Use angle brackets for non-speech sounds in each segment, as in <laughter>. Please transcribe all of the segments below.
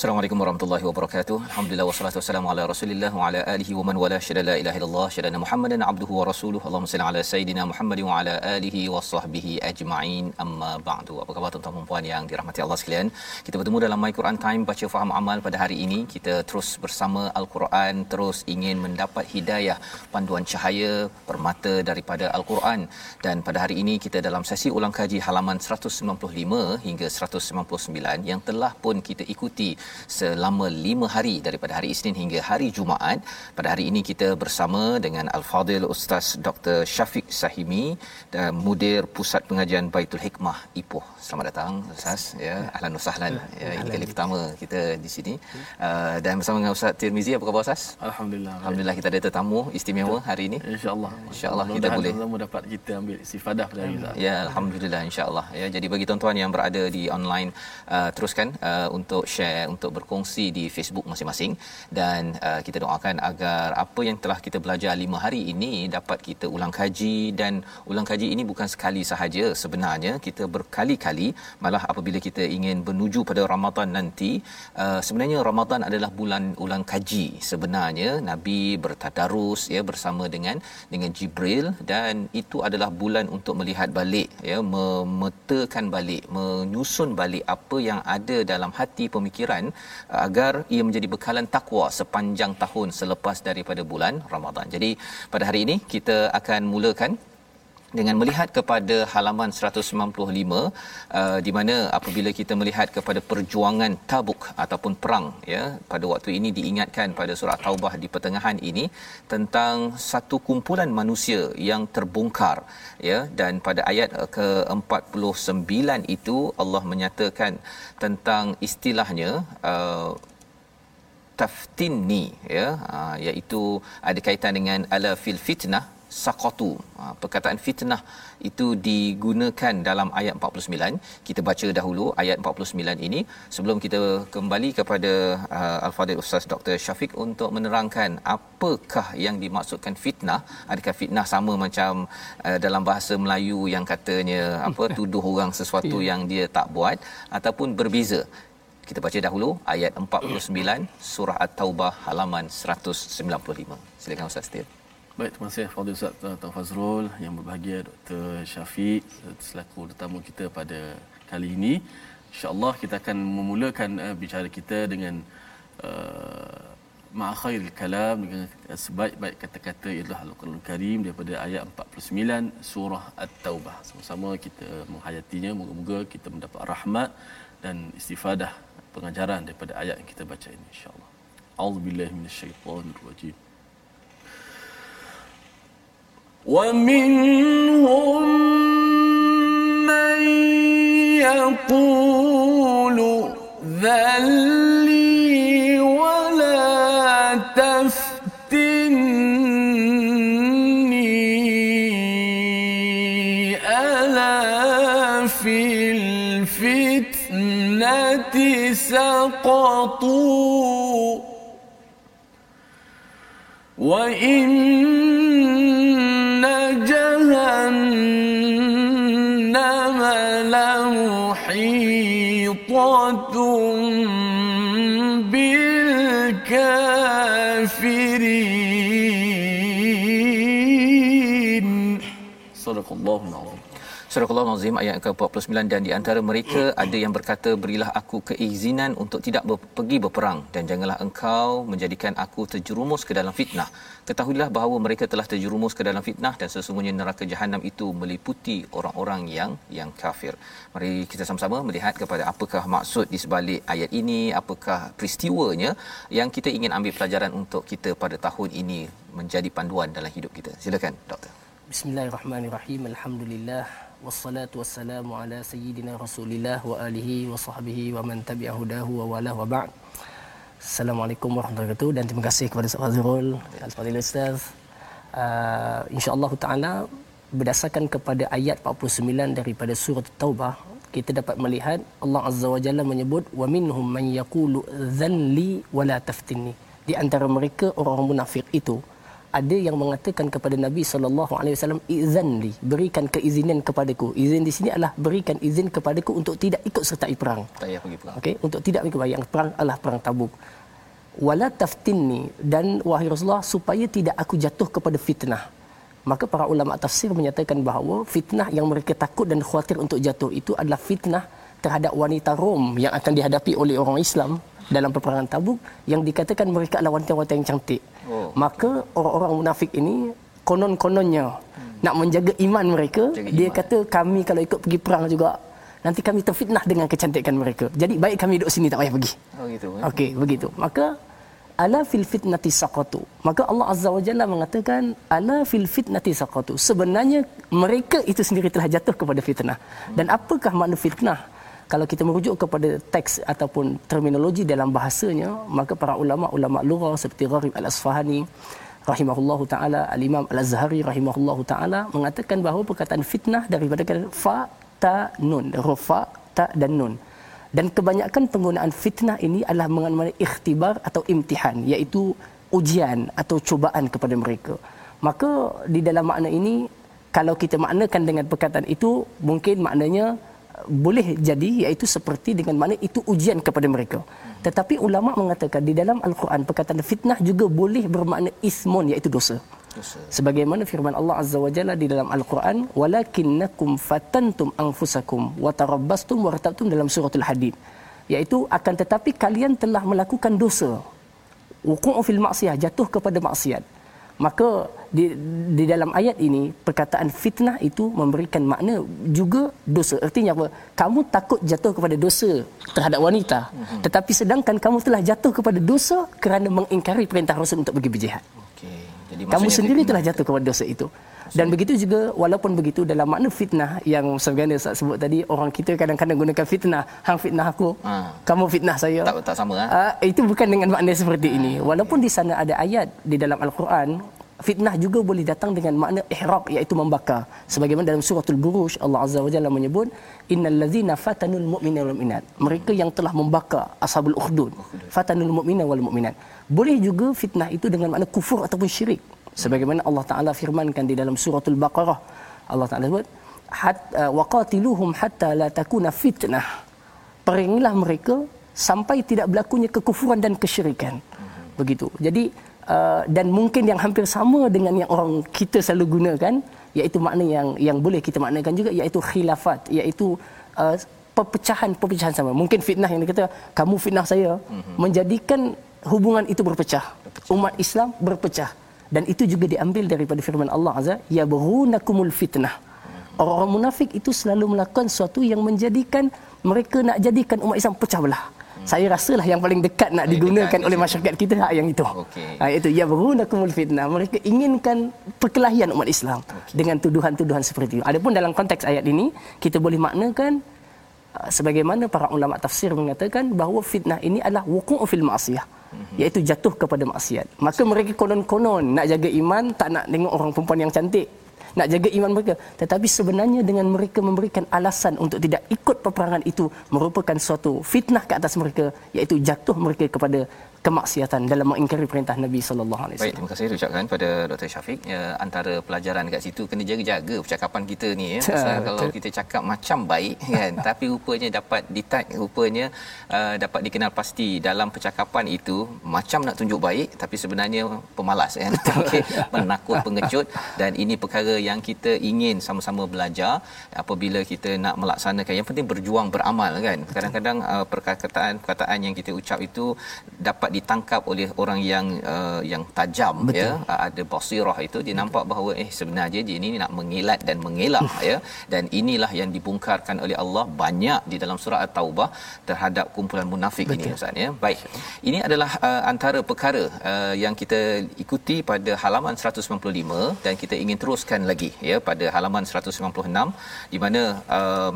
Assalamualaikum warahmatullahi wabarakatuh. Alhamdulillah wassalatu wassalamu ala Rasulillah wa ala alihi wa man wala syada la ilaha illallah syada Muhammadan abduhu wa rasuluhu. Allahumma salli ala sayidina Muhammad wa ala alihi wa sahbihi ajma'in. Amma ba'du. Apa khabar tuan-tuan dan puan yang dirahmati Allah sekalian? Kita bertemu dalam My Quran Time baca faham amal pada hari ini. Kita terus bersama Al-Quran, terus ingin mendapat hidayah panduan cahaya permata daripada Al-Quran. Dan pada hari ini kita dalam sesi ulang kaji halaman 195 hingga 199 yang telah pun kita ikuti selama lima hari daripada hari Isnin hingga hari Jumaat. Pada hari ini kita bersama dengan Al-Fadil Ustaz Dr. Syafiq Sahimi dan Mudir Pusat Pengajian Baitul Hikmah Ipoh. Selamat datang Ustaz ya. Ahlan wa sahlan. Ya, ini kali pertama kita di sini. Uh, dan bersama dengan Ustaz Tirmizi apa khabar Ustaz? Alhamdulillah. Alhamdulillah kita ada tetamu istimewa hari ini. InsyaAllah. InsyaAllah kita boleh. Semua dapat kita ambil istifadah pada hari ini. Ya, alhamdulillah insya-Allah. Ya, jadi bagi tuan-tuan yang berada di online uh, teruskan uh, untuk share untuk berkongsi di Facebook masing-masing. Dan uh, kita doakan agar apa yang telah kita belajar lima hari ini dapat kita ulang kaji. Dan ulang kaji ini bukan sekali sahaja. Sebenarnya kita berkali-kali malah apabila kita ingin menuju pada Ramadan nanti uh, sebenarnya Ramadan adalah bulan ulang kaji. Sebenarnya Nabi bertadarus ya bersama dengan dengan Jibril. Dan itu adalah bulan untuk melihat balik ya memetakan balik menyusun balik apa yang ada dalam hati pemikiran agar ia menjadi bekalan takwa sepanjang tahun selepas daripada bulan Ramadan. Jadi pada hari ini kita akan mulakan dengan melihat kepada halaman 195 uh, di mana apabila kita melihat kepada perjuangan Tabuk ataupun perang ya pada waktu ini diingatkan pada surah Taubah di pertengahan ini tentang satu kumpulan manusia yang terbongkar ya dan pada ayat uh, ke-49 itu Allah menyatakan tentang istilahnya uh, taftinni ya uh, iaitu ada kaitan dengan ala fil fitnah saqatu ha, perkataan fitnah itu digunakan dalam ayat 49 kita baca dahulu ayat 49 ini. Sebelum kita kembali kepada uh, al-fadil ustaz Dr Syafiq untuk menerangkan apakah yang dimaksudkan fitnah. Adakah fitnah sama macam uh, dalam bahasa Melayu yang katanya apa <laughs> tuduh orang sesuatu yeah. yang dia tak buat ataupun berbeza. Kita baca dahulu ayat 49 surah at-taubah halaman 195 silakan ustaz Tir Baik, terima kasih Fadil Ustaz Tuan Fazrul yang berbahagia Dr. Syafiq selaku tetamu kita pada kali ini. InsyaAllah kita akan memulakan uh, bicara kita dengan uh, kalam dengan sebaik-baik kata-kata ialah Al-Quran Karim daripada ayat 49 surah At-Taubah. Sama-sama kita menghayatinya. Moga-moga kita mendapat rahmat dan istifadah pengajaran daripada ayat yang kita baca ini insya-Allah. A'udzubillahi minasyaitonirrajim. ومنهم من يقول ذلي ولا تفتني ألا في الفتنة سقطوا؟ وإن لمحيطة بالكافرين صدق الله العظيم Surah Al-Azim ayat ke-49 dan di antara mereka ada yang berkata berilah aku keizinan untuk tidak ber- pergi berperang dan janganlah engkau menjadikan aku terjerumus ke dalam fitnah. Ketahuilah bahawa mereka telah terjerumus ke dalam fitnah dan sesungguhnya neraka jahanam itu meliputi orang-orang yang yang kafir. Mari kita sama-sama melihat kepada apakah maksud di sebalik ayat ini, apakah peristiwanya yang kita ingin ambil pelajaran untuk kita pada tahun ini menjadi panduan dalam hidup kita. Silakan doktor. Bismillahirrahmanirrahim. Alhamdulillah wassalatu wassalamu ala sayyidina Rasulillah wa alihi wa sahbihi wa man tabi'a hudahu wa wala wa ba'd. Assalamualaikum warahmatullahi wabarakatuh dan terima kasih kepada Ustaz Fazrul, Al-Fadhil Ustaz. Uh, insya-Allah taala berdasarkan kepada ayat 49 daripada surah Taubah kita dapat melihat Allah Azza wa Jalla menyebut wa minhum man yaqulu dhanli wa la taftinni. Di antara mereka orang munafik itu ada yang mengatakan kepada Nabi sallallahu alaihi wasallam izanli berikan keizinan kepadaku. Izin di sini adalah berikan izin kepadaku untuk tidak ikut sertai perang. Tak payah pergi perang. okey untuk tidak ikut yang perang adalah perang tabuk. Wala taftinni dan wahai Rasulullah supaya tidak aku jatuh kepada fitnah. Maka para ulama tafsir menyatakan bahawa fitnah yang mereka takut dan khawatir untuk jatuh itu adalah fitnah terhadap wanita Rom yang akan dihadapi oleh orang Islam dalam peperangan Tabuk yang dikatakan mereka adalah wanita-wanita yang cantik. Oh. Maka orang-orang munafik ini konon-kononnya hmm. nak menjaga iman mereka, Jaga dia iman. kata kami kalau ikut pergi perang juga nanti kami terfitnah dengan kecantikan mereka. Jadi baik kami duduk sini tak payah pergi. Oh gitu. Eh? Okey, begitu. Maka ala fil fitnati saqatu. Maka Allah Azza wa Jalla mengatakan ala fil fitnati saqatu. Sebenarnya mereka itu sendiri telah jatuh kepada fitnah. Dan apakah makna fitnah? Kalau kita merujuk kepada teks ataupun terminologi dalam bahasanya, maka para ulama-ulama lughah seperti Gharib Al-Asfahani rahimahullahu taala, Al-Imam Al-Azhari rahimahullahu taala mengatakan bahawa perkataan fitnah daripada kata fa ta nun, rofa ta dan nun. Dan kebanyakan penggunaan fitnah ini adalah mengenai ikhtibar atau imtihan iaitu ujian atau cubaan kepada mereka. Maka di dalam makna ini kalau kita maknakan dengan perkataan itu mungkin maknanya boleh jadi iaitu seperti dengan makna itu ujian kepada mereka. Tetapi ulama mengatakan di dalam al-Quran perkataan fitnah juga boleh bermakna ismun iaitu dosa. Dosa. Sebagaimana firman Allah Azza wa Jalla di dalam Al-Quran, "Walakinnakum fatantum anfusakum wa tarabbastum wa ratabtum" dalam suratul Hadid. Iaitu akan tetapi kalian telah melakukan dosa. Wuqu'u fil maksiyah, jatuh kepada maksiat. Maka di, di dalam ayat ini perkataan fitnah itu memberikan makna juga dosa. Artinya apa? Kamu takut jatuh kepada dosa terhadap wanita. Tetapi sedangkan kamu telah jatuh kepada dosa kerana mengingkari perintah Rasul untuk pergi berjihad. Okey. Jadi Kamu sendiri fitnah- telah jatuh kepada dosa itu. Dan begitu juga walaupun begitu dalam makna fitnah yang sebagaimana Ustaz sebut tadi orang kita kadang-kadang gunakan fitnah, hang fitnah aku, Ha. kamu fitnah saya. tak tak sama ah. Uh, itu bukan dengan makna seperti ini. Walaupun di sana ada ayat di dalam al-Quran fitnah juga boleh datang dengan makna ihraq iaitu membakar. Sebagaimana dalam suratul Buruj Allah Azza wa Jalla menyebut innal ladzina fatanul mu'mina wal mu'minat. Mereka yang telah membakar ashabul ukhdud. Fatanul mu'mina wal mu'minat. Boleh juga fitnah itu dengan makna kufur ataupun syirik. Sebagaimana Allah Taala firmankan di dalam suratul Baqarah. Allah Taala sebut hat uh, waqatiluhum hatta la takuna fitnah. Perangilah mereka sampai tidak berlakunya kekufuran dan kesyirikan. Begitu. Jadi uh, dan mungkin yang hampir sama dengan yang orang kita selalu gunakan iaitu makna yang yang boleh kita maknakan juga iaitu khilafat iaitu uh, perpecahan-perpecahan sama. Mungkin fitnah yang dikata kamu fitnah saya menjadikan hubungan itu berpecah. Umat Islam berpecah. Dan itu juga diambil daripada firman Allah Azza ya berunakumul fitnah. Orang-orang munafik itu selalu melakukan sesuatu yang menjadikan mereka nak jadikan umat Islam pecah belah. Saya rasalah yang paling dekat nak Paling digunakan dekat oleh di masyarakat kita hak yang itu. Okey. Ha, itu ya berunakumul fitnah. Mereka inginkan perkelahian umat Islam dengan tuduhan-tuduhan seperti itu. Adapun dalam konteks ayat ini kita boleh maknakan uh, sebagaimana para ulama tafsir mengatakan bahawa fitnah ini adalah wuqu'u fil ma'siyah iaitu jatuh kepada maksiat. Maka mereka konon-konon nak jaga iman, tak nak tengok orang perempuan yang cantik. Nak jaga iman mereka. Tetapi sebenarnya dengan mereka memberikan alasan untuk tidak ikut peperangan itu merupakan suatu fitnah ke atas mereka iaitu jatuh mereka kepada kemaksiatan dalam mengingkari perintah Nabi sallallahu alaihi Baik, wasallam. terima kasih ucapkan pada Dr. Syafiq. Ya, antara pelajaran dekat situ kena jaga-jaga percakapan kita ni ya. <laughs> Pasal Betul. kalau kita cakap macam baik <laughs> kan, tapi rupanya dapat detect, rupanya uh, dapat dikenal pasti dalam percakapan itu macam nak tunjuk baik tapi sebenarnya pemalas kan. <laughs> Okey, menakut pengecut dan ini perkara yang kita ingin sama-sama belajar apabila kita nak melaksanakan yang penting berjuang beramal kan. Kadang-kadang uh, perkataan-perkataan yang kita ucap itu dapat ditangkap oleh orang yang uh, yang tajam Betul. ya uh, ada basirah itu dia nampak bahawa eh sebenarnya dia ini nak mengilat dan mengelak ya. Dan inilah yang dibongkarkan oleh Allah banyak di dalam surah at-taubah terhadap kumpulan munafik Betul. ini ustaz ya. Baik. Ini adalah uh, antara perkara uh, yang kita ikuti pada halaman 195 dan kita ingin teruskan lagi ya pada halaman 196 di mana uh,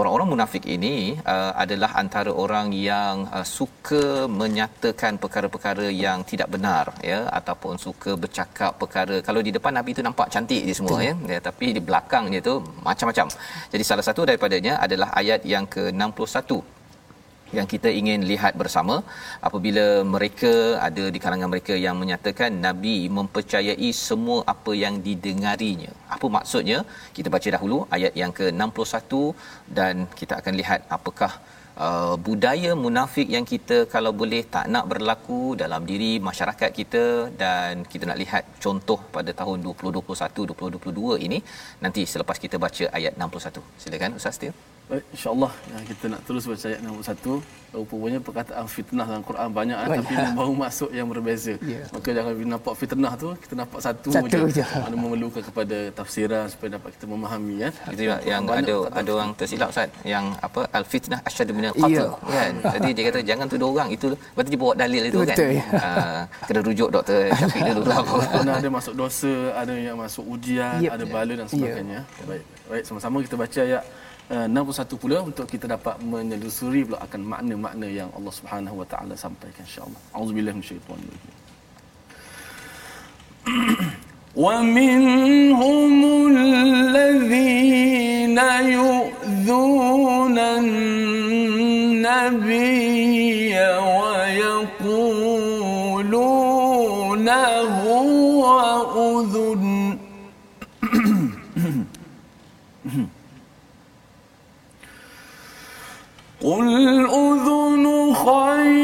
orang-orang munafik ini uh, adalah antara orang yang uh, suka menyatakan perkara-perkara yang tidak benar ya ataupun suka bercakap perkara kalau di depan nabi itu nampak cantik dia semua ya. ya tapi di belakang dia tu macam-macam. Jadi salah satu daripadanya adalah ayat yang ke-61 yang kita ingin lihat bersama. Apabila mereka ada di kalangan mereka yang menyatakan nabi mempercayai semua apa yang didengarinya. Apa maksudnya? Kita baca dahulu ayat yang ke-61 dan kita akan lihat apakah Uh, budaya munafik yang kita kalau boleh tak nak berlaku dalam diri masyarakat kita. Dan kita nak lihat contoh pada tahun 2021 2022 ini. Nanti selepas kita baca ayat 61 silakan ustaz Tio Baik, insyaAllah ya, kita nak terus baca ayat nombor satu. Rupanya perkataan fitnah dalam Quran banyak, banyak. tapi membawa masuk yang berbeza. Ya. Maka jangan bila nampak fitnah tu, kita nampak satu, Satu je. Mana memerlukan kepada tafsiran supaya dapat kita memahami ya. itu yang, yang ada ada orang tersilap ustaz yang apa al fitnah asyad min al qatl Ya. kan jadi dia kata jangan tuduh orang itu berarti dia bawa dalil itu Betul, kan ya. uh, kena rujuk doktor Syafiq dulu lah Mana ada masuk dosa, ada yang masuk ujian, Yep. ada bala dan sebagainya. Baik, baik sama-sama kita baca ayat uh, 61 pula untuk kita dapat menelusuri pula akan makna-makna yang Allah Subhanahu Wa Taala sampaikan insya-Allah. Auzubillahi minasyaitanir rajim. <clears throat> ومنهم الذين يؤذون النبي قل أذن خير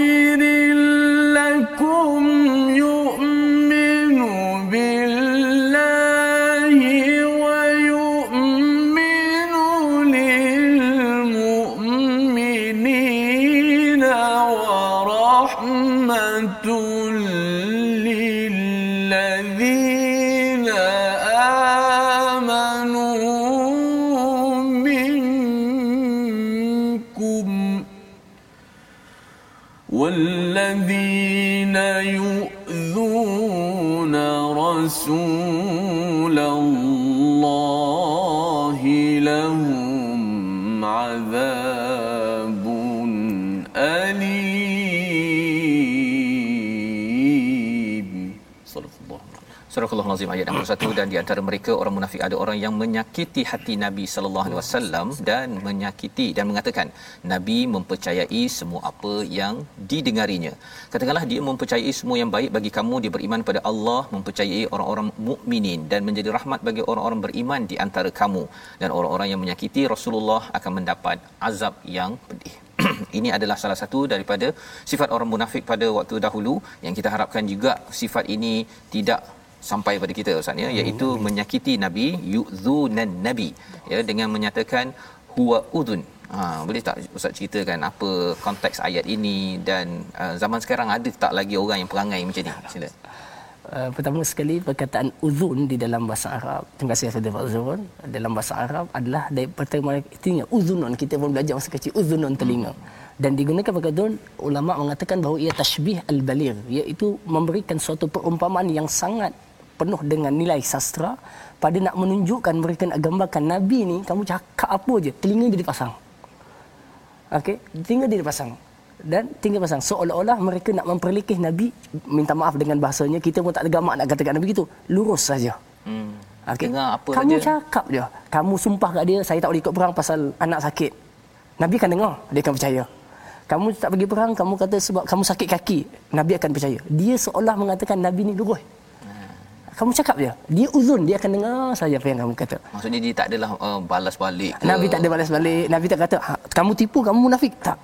Surah Al-Nazim ayat 61 dan di antara mereka orang munafik ada orang yang menyakiti hati Nabi sallallahu alaihi wasallam dan menyakiti dan mengatakan Nabi mempercayai semua apa yang didengarinya. Katakanlah dia mempercayai semua yang baik bagi kamu dia beriman pada Allah, mempercayai orang-orang mukminin dan menjadi rahmat bagi orang-orang beriman di antara kamu dan orang-orang yang menyakiti Rasulullah akan mendapat azab yang pedih. <clears throat> Ini adalah salah satu daripada sifat orang munafik pada waktu dahulu yang kita harapkan juga sifat ini tidak sampai pada kita ustaz ya. Iaitu menyakiti nabi yuzunan nabi. Ya dengan menyatakan huwa udhun. Ha boleh tak ustaz ceritakan apa konteks ayat ini dan uh, zaman sekarang ada tak lagi orang yang perangai macam ni? Sila. Uh, pertama sekali perkataan uzun di dalam bahasa Arab. Terima kasih Saudara Fazrul. Dalam bahasa Arab adalah dari pertama telinga uzunun kita pun belajar masa kecil uzunun telinga. Dan digunakan perkataan ulama mengatakan bahawa ia tashbih al-baligh iaitu memberikan suatu perumpamaan yang sangat penuh dengan nilai sastra pada nak menunjukkan mereka nak gambarkan nabi ni kamu cakap apa je? Telinga dia dipasang. Okey, telinga dia dipasang. Dan tinggal pasang. Seolah-olah mereka nak memperlekeh nabi minta maaf dengan bahasanya kita pun tak ada gamak nak katakan nabi gitu. Lurus saja. Hmm. Okey? Dengar apa kamu saja cakap je. Kamu sumpah kat dia saya tak boleh ikut perang pasal anak sakit. Nabi kan dengar. Dia akan percaya. Kamu tak pergi perang, kamu kata sebab kamu sakit kaki, Nabi akan percaya. Dia seolah mengatakan Nabi ni lurus. Kamu cakap je. Dia uzun, dia akan dengar saja apa yang kamu kata. Maksudnya dia tak adalah uh, balas balik ke. Nabi tak ada balas balik. Nabi tak kata, ha, kamu tipu, kamu munafik. Tak.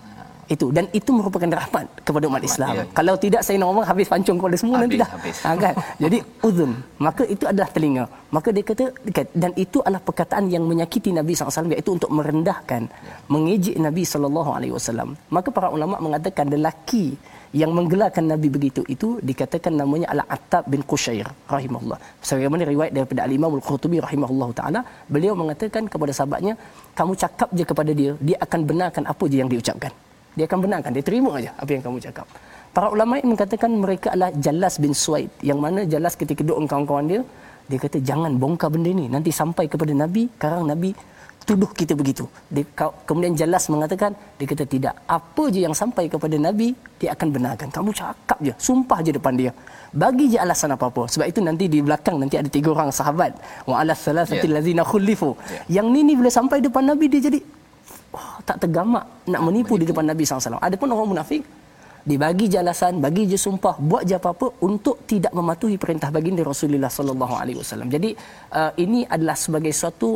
Itu dan itu merupakan rahmat kepada umat Islam. ya, ya. Kalau tidak saya Umar habis pancung kepada semua Habis, nanti dah. habis. Ha, kan? <laughs> Jadi uzun. Maka itu adalah telinga. Maka dia kata dekat dan itu adalah perkataan yang menyakiti Nabi SAW iaitu untuk merendahkan, Ya. mengejek Nabi SAW. Maka para ulama mengatakan lelaki yang menggelarkan Nabi begitu itu dikatakan namanya Al-Attab bin Qushair rahimahullah. Sebagaimana riwayat daripada Al-Imam Al-Qurtubi rahimahullah taala, beliau mengatakan kepada sahabatnya, kamu cakap je kepada dia, dia akan benarkan apa je yang diucapkan. Dia akan benarkan, dia terima aja apa yang kamu cakap. Para ulama mengatakan mereka adalah Jalas bin Suaid yang mana Jalas ketika duduk dengan kawan-kawan dia, dia kata jangan bongkar benda ni nanti sampai kepada Nabi, sekarang Nabi tuduh kita begitu. Dia, kemudian jelas mengatakan, dia kata tidak. Apa je yang sampai kepada Nabi, dia akan benarkan. Kamu cakap je, sumpah je depan dia. Bagi je alasan apa-apa. Sebab itu nanti di belakang nanti ada tiga orang sahabat. Wa ala salasati Ya. lazina khulifu. Yang ni ni bila sampai depan Nabi dia jadi wah, tak tergamak nak menipu, di depan Nabi SAW. Adapun orang munafik, dibagi je alasan, bagi je sumpah, buat je apa-apa untuk tidak mematuhi perintah baginda Rasulullah sallallahu alaihi wasallam. Jadi uh, ini adalah sebagai suatu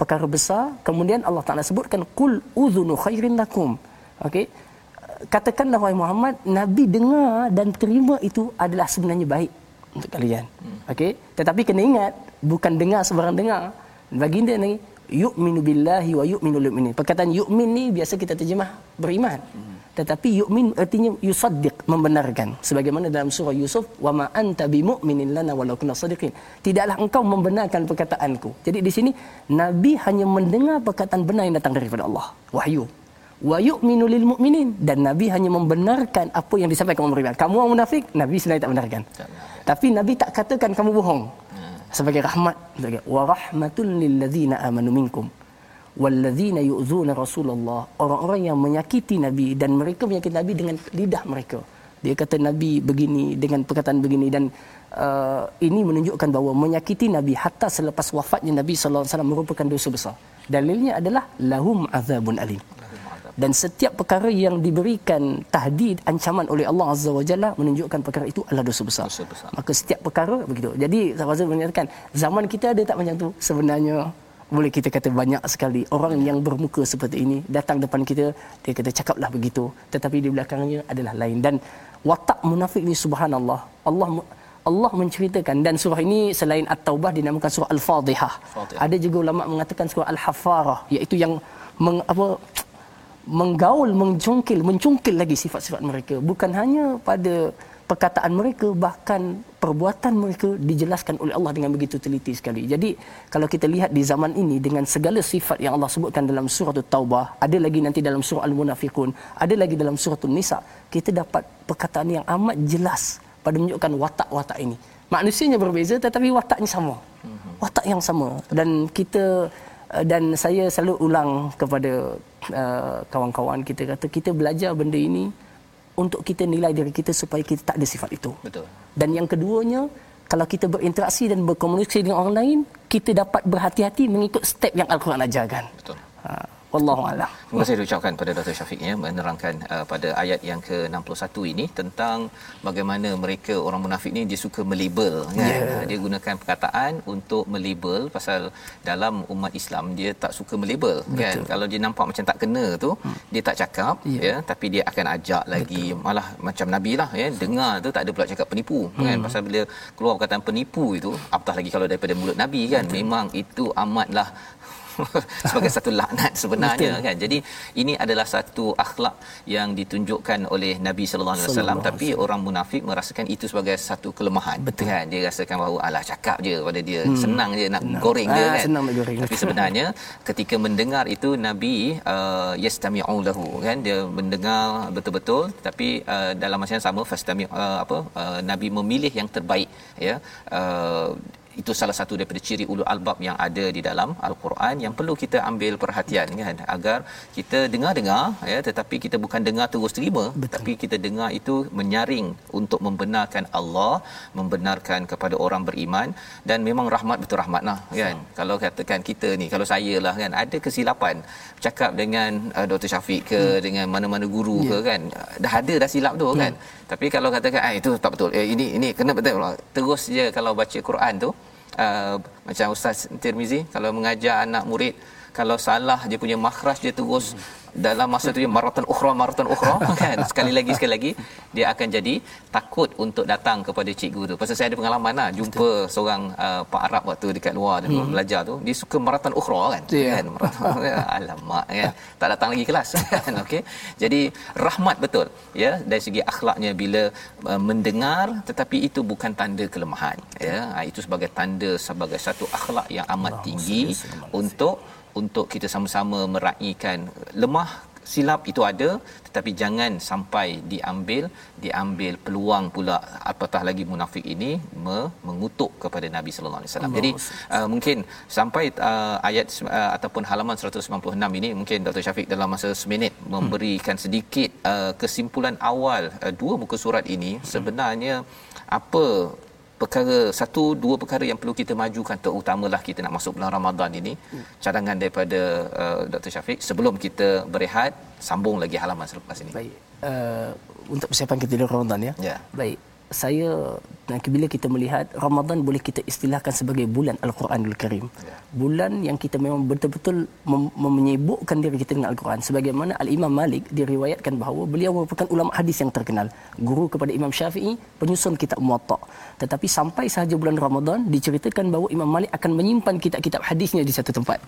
perkara besar. Kemudian Allah Taala sebutkan qul udhunu khairin lakum. Okey. Katakanlah wahai Muhammad, Nabi dengar dan terima itu adalah sebenarnya baik untuk kalian. Okey. Tetapi kena ingat bukan dengar sebarang dengar. Baginda ni yu'minu billahi wa yu'minu lil mu'minin. Perkataan yu'min ni biasa kita terjemah beriman. Tetapi yu'min artinya yusaddiq, membenarkan. Sebagaimana dalam surah Yusuf, "Wa ma anta bimu'minin lana walau kunna sadiqin." Tidaklah engkau membenarkan perkataanku. Jadi di sini Nabi hanya mendengar perkataan benar yang datang daripada Allah, wahyu. Wa yu'minu lil mu'minin dan Nabi hanya membenarkan apa yang disampaikan orang beriman. Kamu orang munafik, Nabi sebenarnya tak benarkan. Tapi Nabi tak katakan kamu bohong. Sebagai rahmat, sebagai wa rahmatul lil ladzina amanu minkum. Walladzina yu'zuna Rasulullah. Orang-orang yang menyakiti Nabi dan mereka menyakiti Nabi dengan lidah mereka. Dia kata Nabi begini dengan perkataan begini dan uh, ini menunjukkan bahawa menyakiti Nabi hatta selepas wafatnya Nabi sallallahu alaihi wasallam merupakan dosa besar. Dalilnya adalah lahum azabun alim dan setiap perkara yang diberikan tahdid ancaman oleh Allah Azza wa Jalla menunjukkan perkara itu adalah dosa besar. Dosa besar. Maka setiap perkara begitu. Jadi Sahabat Azul menyatakan zaman kita ada tak macam tu? Sebenarnya boleh kita kata banyak sekali orang yang bermuka seperti ini datang depan kita dia kata cakaplah begitu tetapi di belakangnya adalah lain dan watak munafik ni subhanallah Allah Allah menceritakan dan surah ini selain At-Taubah dinamakan surah Al-Fadhihah. Fadhihah. Ada juga ulama mengatakan surah Al-Hafarah iaitu yang meng, apa menggaul, mencungkil, mencungkil lagi sifat-sifat mereka. Bukan hanya pada perkataan mereka, bahkan perbuatan mereka dijelaskan oleh Allah dengan begitu teliti sekali. Jadi, kalau kita lihat di zaman ini dengan segala sifat yang Allah sebutkan dalam surah Taubah, ada lagi nanti dalam surah Al-Munafiqun, ada lagi dalam surah Nisa, kita dapat perkataan yang amat jelas pada menunjukkan watak-watak ini. Manusianya berbeza tetapi wataknya sama. Watak yang sama dan kita Uh, dan saya selalu ulang kepada uh, kawan-kawan kita kata kita belajar benda ini untuk kita nilai diri kita supaya kita tak ada sifat itu. Betul. Dan yang keduanya kalau kita berinteraksi dan berkomunikasi dengan orang lain, kita dapat berhati-hati mengikut step yang Al-Quran ajarkan. Betul. Ha, wallahu a'lam. Terima kasih diucapkan pada Dr. Syafiq ya menerangkan uh, pada ayat yang ke-61 ini tentang bagaimana mereka orang munafik ni dia suka melabel kan. Ya. Dia gunakan perkataan untuk melabel pasal dalam umat Islam dia tak suka melabel kan. Kalau dia nampak macam tak kena tu Hmm. dia tak cakap ya. ya tapi dia akan ajak lagi malah macam nabi lah ya dengar tu tak ada pula cakap penipu Hmm. kan pasal bila keluar perkataan penipu itu apatah lagi kalau daripada mulut nabi kan memang itu amatlah <laughs> sebagai satu laknat sebenarnya Betul. kan. Jadi ini adalah satu akhlak yang ditunjukkan oleh Nabi sallallahu alaihi wasallam tapi orang munafik merasakan itu sebagai satu kelemahan. Betul kan? Dia rasakan bahawa alah cakap je pada dia hmm. senang je nak no. goreng dia Ah, kan. senang nak goreng. Tapi sebenarnya <laughs> ketika mendengar itu Nabi uh, yastami'u lahu kan dia mendengar betul-betul tapi uh, dalam masa yang sama fastami uh, apa uh, Nabi memilih yang terbaik ya. Uh, itu salah satu daripada ciri ulul albab yang ada di dalam al-Quran yang perlu kita ambil perhatian kan agar kita dengar-dengar ya tetapi kita bukan dengar terus terima Betul. tapi kita dengar itu menyaring untuk membenarkan Allah membenarkan kepada orang beriman dan memang rahmat betul rahmat lah kan so. kalau katakan kita ni kalau saya lah kan ada kesilapan cakap dengan uh, Dr Syafiq ke hmm. dengan mana-mana guru yeah. ke kan dah ada dah silap tu hmm. kan tapi kalau katakan ah itu tak betul eh, ini ini kena betul terus je kalau baca Quran tu uh, macam ustaz Tirmizi kalau mengajar anak murid kalau salah dia punya makhraj dia terus dalam masa tu dia maratan ukhra maratan ukhra. <laughs> Kan? Sekali lagi sekali lagi dia akan jadi takut untuk datang kepada cikgu tu. Pasal saya ada pengalaman lah jumpa Betul. seorang uh, pak Arab waktu dekat luar dia hmm. belajar tu dia suka maratan ukhra kan? Yeah. kan? Alamak kan? Tak datang lagi kelas <laughs> kan? Okey. Jadi rahmat betul ya dari segi akhlaknya bila uh, mendengar tetapi itu bukan tanda kelemahan ya. Uh, itu sebagai tanda sebagai satu akhlak yang amat tinggi untuk untuk kita sama-sama meraihkan. Lemah silap itu ada tetapi jangan sampai diambil diambil peluang pula apatah lagi munafik ini me- mengutuk kepada Nabi sallallahu alaihi wasallam. Jadi uh, mungkin sampai uh, ayat uh, ataupun halaman 196 ini mungkin Dr. Syafiq dalam masa seminit memberikan sedikit uh, kesimpulan awal uh, dua muka surat ini sebenarnya apa perkara satu dua perkara yang perlu kita majukan terutamalah kita nak masuk bulan Ramadan ini. Hmm. cadangan daripada uh, Dr Syafiq sebelum kita berehat sambung lagi halaman selepas ini. Baik. Uh, untuk persiapan kita di Ramadan ya. Yeah. baik saya bila kita melihat Ramadan boleh kita istilahkan sebagai bulan Al-Quranul Karim. Ya. Bulan yang kita memang betul-betul mem- menyibukkan diri kita dengan Al-Quran. Sebagaimana Al-Imam Malik diriwayatkan bahawa beliau merupakan ulama hadis yang terkenal. Guru kepada Imam Syafi'i, penyusun kitab Muwatta. Tetapi sampai sahaja bulan Ramadan diceritakan bahawa Imam Malik akan menyimpan kitab-kitab hadisnya di satu tempat.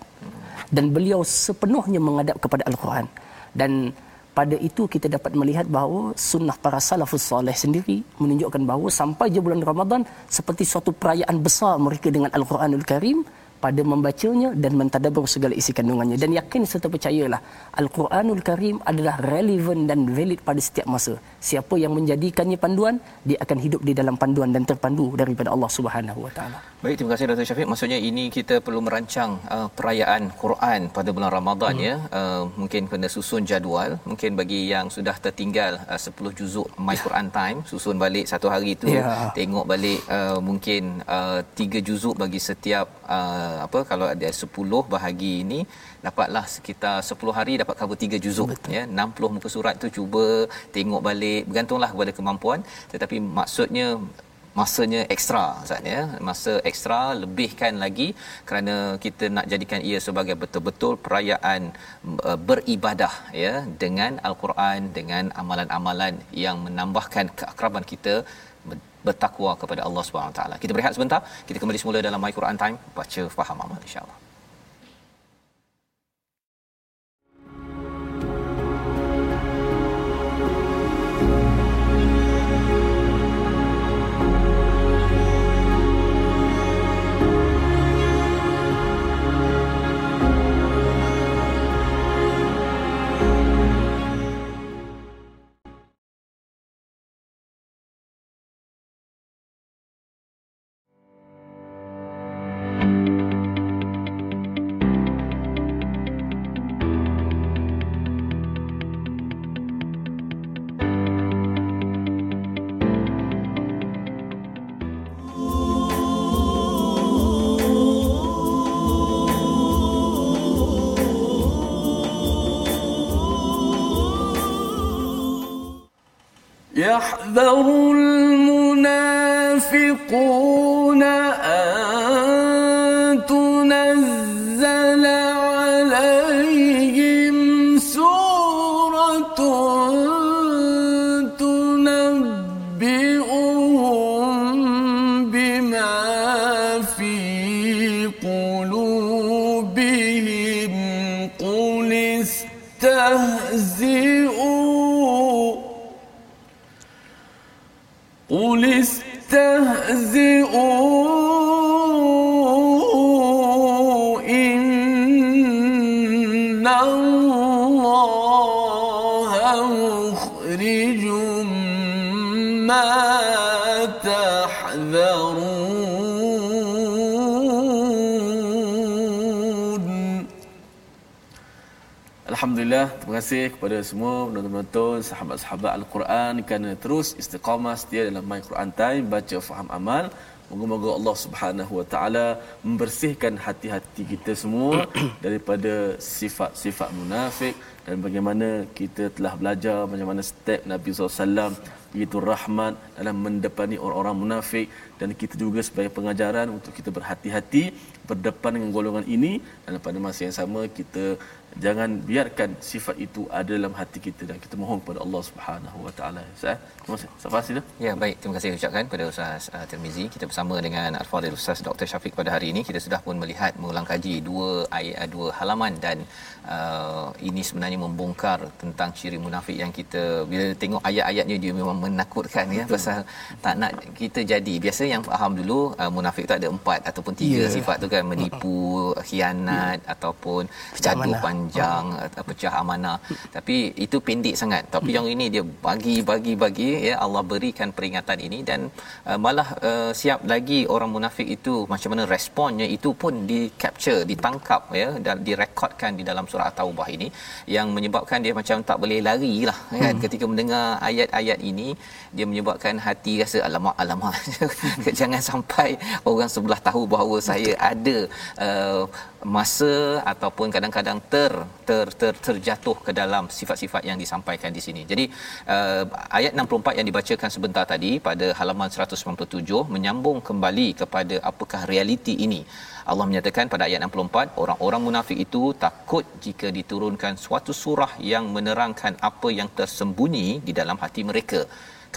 Dan beliau sepenuhnya menghadap kepada Al-Quran. Dan pada itu kita dapat melihat bahawa sunnah para salafus soleh sendiri menunjukkan bahawa sampai je bulan Ramadan seperti suatu perayaan besar mereka dengan Al-Quranul Karim pada membacanya dan mentadabbur segala isi kandungannya dan yakin serta percayalah Al-Quranul Karim adalah relevan dan valid pada setiap masa. Siapa yang menjadikannya panduan, dia akan hidup di dalam panduan dan terpandu daripada Allah Subhanahu Wa Taala. Baik, terima kasih Dr. Syafiq. Maksudnya ini kita perlu merancang uh, perayaan Quran pada bulan Ramadan hmm. ya. Uh, mungkin kena susun jadual. Mungkin bagi yang sudah tertinggal uh, 10 juzuk My Quran Time, susun balik satu hari itu, yeah. tengok balik uh, mungkin uh, 3 juzuk bagi setiap Uh, apa kalau ada 10 bahagi ini dapatlah sekitar 10 hari dapat cover 3 juzuk Betul. ya. 60 muka surat tu cuba tengok balik bergantunglah kepada kemampuan. Tetapi maksudnya masanya ekstra Ustaz ya. Masa ekstra lebihkan lagi kerana kita nak jadikan ia sebagai betul-betul perayaan uh, beribadah ya dengan al-Quran dengan amalan-amalan yang menambahkan keakraban kita bertakwa kepada Allah Subhanahu Wa Taala. Kita berehat sebentar. Kita kembali semula dalam My Quran Time baca faham amal insya-Allah. يحذر Alhamdulillah, terima kasih kepada semua penonton-penonton, sahabat-sahabat Al-Quran kerana terus istiqamah setia dalam My Quran Time, baca, faham, amal. Moga-moga Allah Subhanahu Wa Taala membersihkan hati-hati kita semua <coughs> daripada sifat-sifat munafik dan bagaimana kita telah belajar bagaimana step Nabi SAW begitu rahmat dalam mendepani orang-orang munafik. Dan kita juga sebagai pengajaran untuk kita berhati-hati berdepan dengan golongan ini. Dan pada masa yang sama kita jangan biarkan sifat itu ada dalam hati kita dan kita mohon kepada Allah Subhanahu Wa Taala. Saya, terima kasih. Ya, baik. Terima kasih ucapkan kepada Ustaz uh, Tirmizi. Kita bersama dengan Al-Fadhil Ustaz Dr. Syafiq pada hari ini kita sudah pun melihat mengulang kaji dua ayat dua halaman dan uh, ini sebenarnya membongkar tentang ciri munafik yang kita bila tengok ayat-ayatnya dia memang menakutkan ya pasal tak nak kita jadi. Biasa yang faham dulu uh, munafik tu ada empat ataupun tiga yeah. sifat tu kan menipu, khianat yeah. ataupun gaduh panjang, uh, pecah amanah. Tapi itu pendek sangat. Tapi yang ini dia bagi bagi bagi ya Allah berikan peringatan ini dan uh, malah uh, siap lagi orang munafik itu macam mana responnya itu pun di capture, ditangkap ya dan direkodkan di dalam surah Taubah ini yang menyebabkan dia macam tak boleh lari lah kan hmm. ketika mendengar ayat-ayat ini dia menyebabkan hati rasa alamak alamak <laughs> jangan sampai orang sebelah tahu bahawa saya ada uh, masa ataupun kadang-kadang ter, ter ter terjatuh ke dalam sifat-sifat yang disampaikan di sini. Jadi uh, ayat 64 yang dibacakan sebentar tadi pada halaman 197 menyambung kembali kepada apakah realiti ini. Allah menyatakan pada ayat 64 orang-orang munafik itu takut jika diturunkan suatu surah yang menerangkan apa yang tersembunyi di dalam hati mereka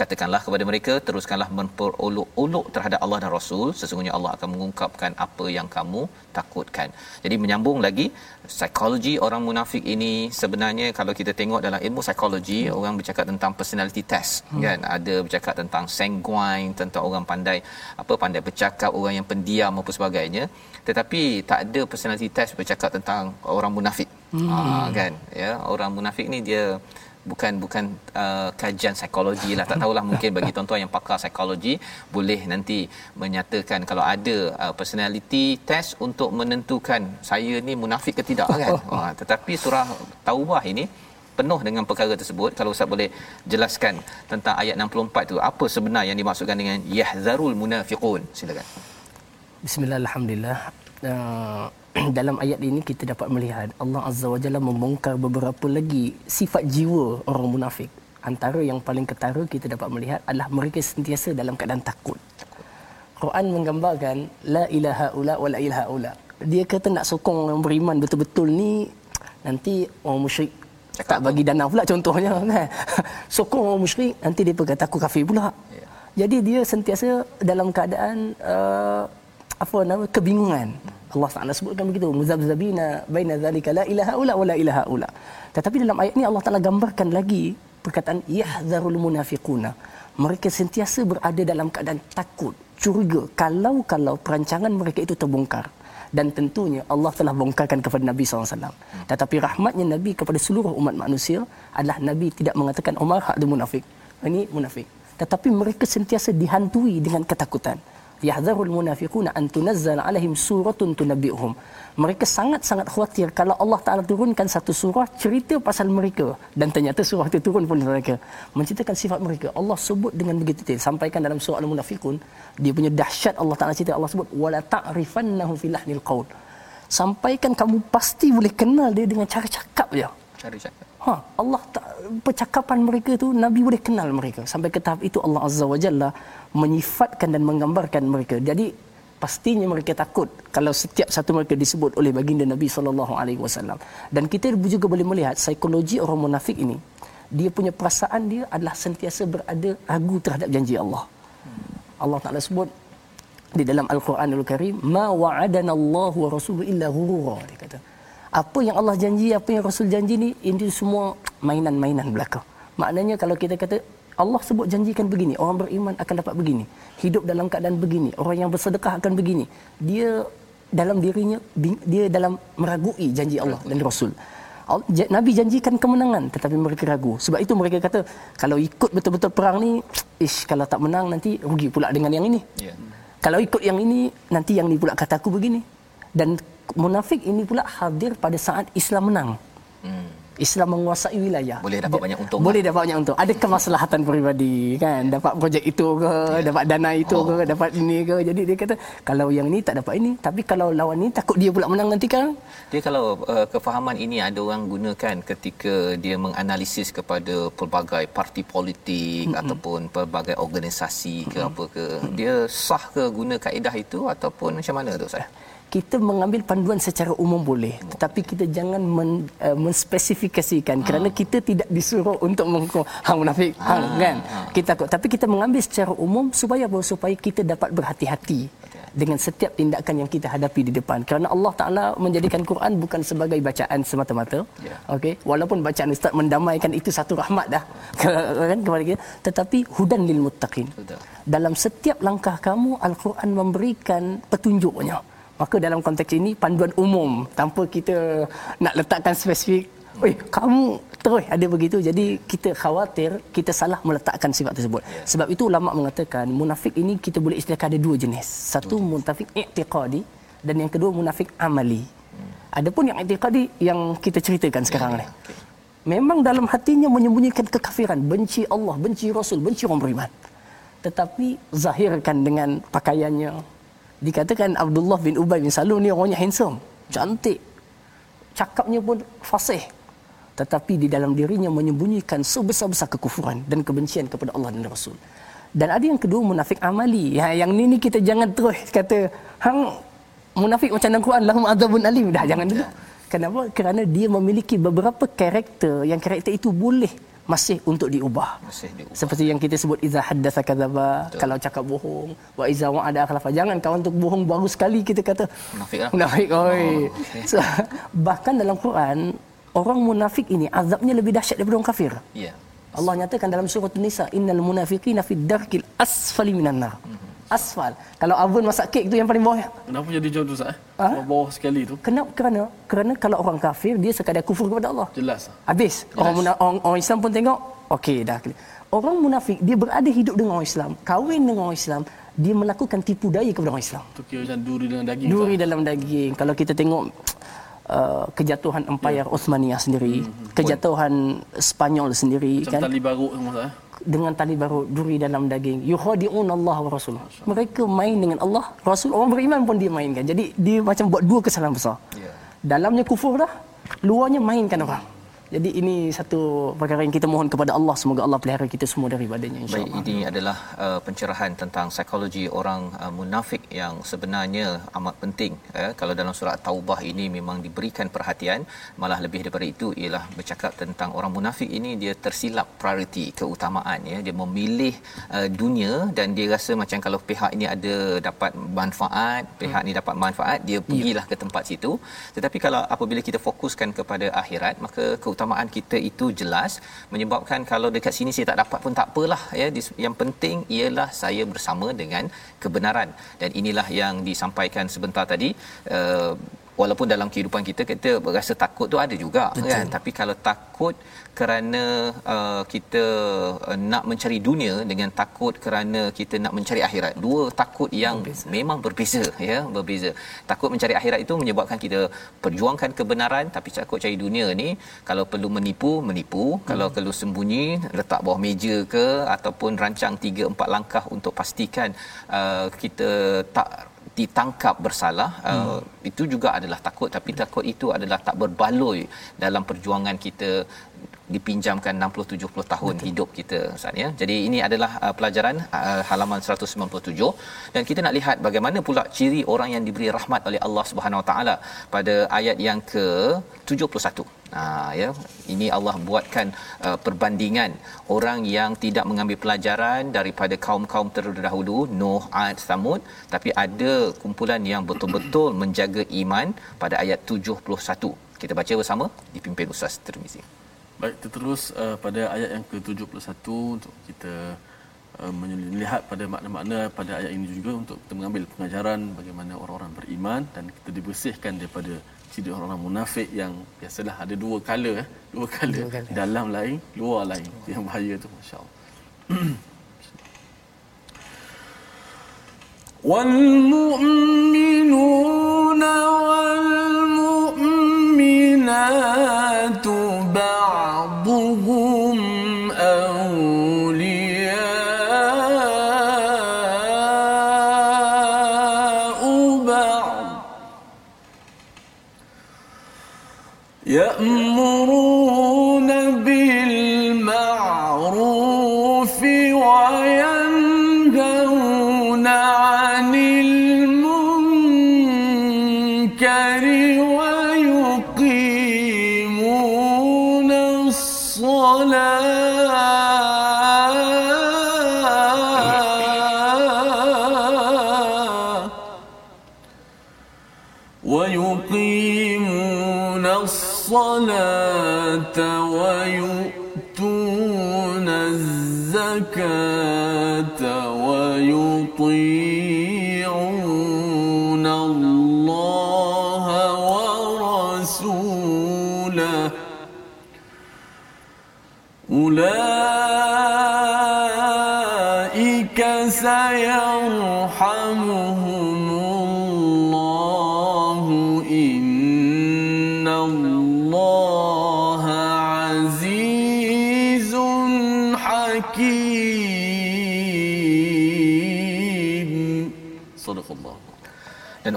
katakanlah kepada mereka teruskanlah memperolok-olok terhadap Allah dan Rasul sesungguhnya Allah akan mengungkapkan apa yang kamu takutkan jadi menyambung lagi psikologi orang munafik ini sebenarnya kalau kita tengok dalam ilmu psikologi hmm. orang bercakap tentang personality test hmm. kan ada bercakap tentang sanguine tentang orang pandai apa pandai bercakap orang yang pendiam apa sebagainya tetapi tak ada personality test bercakap tentang orang munafik hmm. ha, kan ya orang munafik ni dia bukan bukan uh, kajian psikologi lah. Tak tahulah mungkin bagi tuan-tuan yang pakar psikologi boleh nanti menyatakan kalau ada uh, personality test untuk menentukan saya ni munafik ke tidak kan? Uh, <laughs> tetapi surah taubah ini penuh dengan perkara tersebut. Kalau ustaz boleh jelaskan tentang ayat 64 tu apa sebenar yang dimaksudkan dengan yahzarul munafiqun? Silakan. Bismillahirrahmanirrahim. Uh, <clears throat> dalam ayat ini kita dapat melihat Allah Azza wa Jalla membongkar beberapa lagi sifat jiwa orang munafik. Antara yang paling ketara kita dapat melihat adalah mereka sentiasa dalam keadaan takut. Quran menggambarkan la ilaha ula wa la ilaha ula. Dia kata nak sokong orang beriman betul-betul ni nanti orang musyrik tak bagi dana pula contohnya <laughs> kan. Sokong orang musyrik nanti dia berkata aku kafir pula. Ya. Jadi dia sentiasa dalam keadaan uh, apa nama kebingungan. Allah Taala sebutkan begitu muzabzabina baina zalika la ilaha illa wa la ilaha illa. Tetapi dalam ayat ini Allah Taala gambarkan lagi perkataan yahzarul munafiquna. Mereka sentiasa berada dalam keadaan takut, curiga kalau-kalau perancangan mereka itu terbongkar. Dan tentunya Allah telah bongkarkan kepada Nabi SAW. Tetapi rahmatnya Nabi kepada seluruh umat manusia adalah Nabi tidak mengatakan Umar hak munafik. Ini munafik. Tetapi mereka sentiasa dihantui dengan ketakutan yahdharul munafiquna an tunazzala alaihim suratun tunabbi'uhum mereka sangat-sangat khawatir kalau Allah Taala turunkan satu surah cerita pasal mereka. Dan ternyata surah itu turun pun mereka. Menceritakan sifat mereka. Allah sebut dengan begitu detail. Sampaikan dalam surah al-munafiqun dia punya dahsyat Allah Taala cerita. Allah sebut wala ta'rifannahu fil lahnil qaul. Sampaikan kamu pasti boleh kenal dia dengan cara cakap dia. Cara cakap Ha, Allah tak, percakapan mereka tu Nabi boleh kenal mereka. Sampai ke tahap itu Allah Azza wa Jalla menyifatkan dan menggambarkan mereka. Jadi pastinya mereka takut kalau setiap satu mereka disebut oleh baginda Nabi sallallahu alaihi wasallam. Dan kita juga boleh melihat psikologi orang munafik ini. Dia punya perasaan dia adalah sentiasa berada ragu terhadap janji Allah. Allah Taala sebut di dalam Al-Quranul Karim, "Ma wa'adana Allah wa rasuluhu illa ghurura." Dia kata, apa yang Allah janji, apa yang Rasul janji ni, ini semua mainan-mainan belaka. Maknanya kalau kita kata Allah sebut janjikan begini, orang beriman akan dapat begini, hidup dalam keadaan begini, orang yang bersedekah akan begini. Dia dalam dirinya dia dalam meragui janji Allah dan Rasul. Nabi janjikan kemenangan tetapi mereka ragu. Sebab itu mereka kata kalau ikut betul-betul perang ni, ish kalau tak menang nanti rugi pula dengan yang ini. Yeah. Kalau ikut yang ini nanti yang ni pula kata aku begini. Dan munafik ini pula hadir pada saat Islam menang. Hmm. Islam menguasai wilayah. Boleh dapat Dia- banyak untung Boleh dapat banyak untung. Ada kemaslahatan peribadi kan. Dapat projek itu ke, dapat dana itu Oh. ke, dapat ini ke. Jadi dia kata kalau yang ni tak dapat ini, tapi kalau lawan ni takut dia pula menang nanti kan. Dia kalau uh, kefahaman ini ada orang gunakan ketika dia menganalisis kepada pelbagai parti politik mm-hmm. ataupun pelbagai organisasi ke mm-hmm. apa ke dia sah ke guna kaedah itu ataupun macam mana tu Ustaz? Kita mengambil panduan secara umum boleh tetapi kita jangan men, uh, menspesifikasikan kerana kita tidak disuruh untuk menghukum. Hang munafik hang kan? Kita takut. Tapi kita mengambil secara umum supaya apa? Supaya kita dapat berhati-hati dengan setiap tindakan yang kita hadapi di depan. Kerana Allah Taala menjadikan Quran bukan sebagai bacaan semata-mata Ya. okey? Walaupun bacaan ustaz mendamaikan itu satu rahmat dah <laughs> kan? Kepada kita. Tetapi hudan lil muttaqin. Dalam setiap langkah kamu al-Quran memberikan petunjuknya maka dalam konteks ini panduan umum tanpa kita nak letakkan spesifik Oi, kamu terus ada begitu. Jadi kita khawatir kita salah meletakkan sifat tersebut. Ya. Sebab itu ulama mengatakan munafik ini kita boleh istilahkan ada dua jenis. Satu munafik i'tiqadi dan yang kedua munafik amali. Adapun yang i'tiqadi yang kita ceritakan sekarang Hmm. Ni. ya. Memang dalam hatinya menyembunyikan kekafiran, benci Allah, benci Rasul, benci orang beriman. Tetapi zahirkan dengan pakaiannya. Dikatakan Abdullah bin Ubay bin Salul ni orangnya handsome, cantik. Cakapnya pun fasih. Tetapi di dalam dirinya menyembunyikan sebesar-besar kekufuran dan kebencian kepada Allah dan Rasul. Dan ada yang kedua munafik amali. Ha, yang ni ni kita jangan terus kata hang munafik macam dalam Quran lahum adzabun alim dah jangan dulu. Kenapa? Kerana dia memiliki beberapa karakter yang karakter itu boleh masih untuk diubah. Masih diubah. Seperti yang kita sebut iza haddatsa kadzaba, kalau cakap bohong, wa iza wa'ada akhlafa. Jangan kawan untuk bohong baru sekali kita kata Munafik lah. Munafik oi. Oh, okey. so, bahkan dalam Quran orang munafik ini azabnya lebih dahsyat daripada orang kafir. Ya. Allah nyatakan dalam surah An-Nisa innal munafiqina fid darkil asfali minan nar. Asfal. Kalau oven masak kek tu yang paling bawah. Kenapa jadi macam tu Ustaz? Eh? Ha? Bawah sekali tu. Kenapa? Kerana kerana kalau orang kafir dia sekadar kufur kepada Allah. Jelas. Habis. Orang, muna, orang, orang Islam pun tengok, okey dah. Orang munafik, dia berada hidup dengan orang Islam, kahwin dengan orang Islam, dia melakukan tipu daya kepada orang Islam. Tu kira macam duri dengan daging. Duri dalam daging. Kalau kita tengok uh, kejatuhan Empire Osmaniyah sendiri, kejatuhan Spanyol sendiri Macam kan? tali semua eh? dengan tali baru duri dalam daging. Yukhadi'un Allah wa rasul mereka main dengan Allah rasul orang beriman pun dia mainkan. Jadi dia macam buat dua kesalahan besar. Ya. dalamnya kufur dah luarnya mainkan orang jadi ini satu perkara yang kita mohon kepada Allah semoga Allah pelihara kita semua daripadanya Baik, insyaallah ini adalah uh, pencerahan tentang psikologi orang uh, munafik yang sebenarnya amat penting. Eh. Kalau dalam surah Taubah ini memang diberikan perhatian, malah lebih daripada itu ialah bercakap tentang orang munafik ini dia tersilap prioriti, keutamaan ya. Dia memilih uh, dunia dan dia rasa macam kalau pihak ini ada dapat manfaat, pihak ni dapat manfaat, dia pergilah ke tempat situ. Tetapi kalau apabila kita fokuskan kepada akhirat, maka keutamaan kita itu jelas menyebabkan kalau dekat sini saya tak dapat pun tak apalah ya. Yang penting ialah saya bersama dengan kebenaran. Dan inilah yang disampaikan sebentar tadi uh, walaupun dalam kehidupan kita kita berasa takut tu ada juga Betul. kan tapi kalau takut kerana uh, kita uh, nak mencari dunia dengan takut kerana kita nak mencari akhirat dua takut yang berbeza. memang berbeza ya berbeza takut mencari akhirat itu menyebabkan kita perjuangkan kebenaran tapi takut cari dunia ni kalau perlu menipu menipu hmm. kalau perlu sembunyi letak bawah meja ke ataupun rancang 3 4 langkah untuk pastikan uh, kita tak ditangkap bersalah hmm. uh, itu juga adalah takut tapi takut itu adalah tak berbaloi dalam perjuangan kita dipinjamkan 60 70 tahun Betul. hidup kita Ustaz ya. Jadi ini adalah uh, pelajaran uh, halaman 197 dan kita nak lihat bagaimana pula ciri orang yang diberi rahmat oleh Allah Subhanahu Wa Taala pada ayat yang ke 71. Ha ya ini Allah buatkan uh, perbandingan orang yang tidak mengambil pelajaran daripada kaum-kaum terdahulu Nuh, Ad, Samud tapi ada kumpulan yang betul-betul <clears throat> menjaga iman pada ayat 71. Kita baca bersama dipimpin Ustaz Tirmizi. Baik, kita terus uh, pada ayat yang ke-71 untuk kita uh, melihat pada makna-makna pada ayat ini juga untuk kita mengambil pengajaran bagaimana orang-orang beriman dan kita dibersihkan daripada ciri orang-orang munafik yang biasalah ada dua color eh, dua color, Dua colour. dalam lain, luar lain. Itu yang bahaya tu masya-Allah. <clears throat> والمؤمنون والمؤمنات ويقيمون الصلاة ويؤتون الزكاة ويطيعون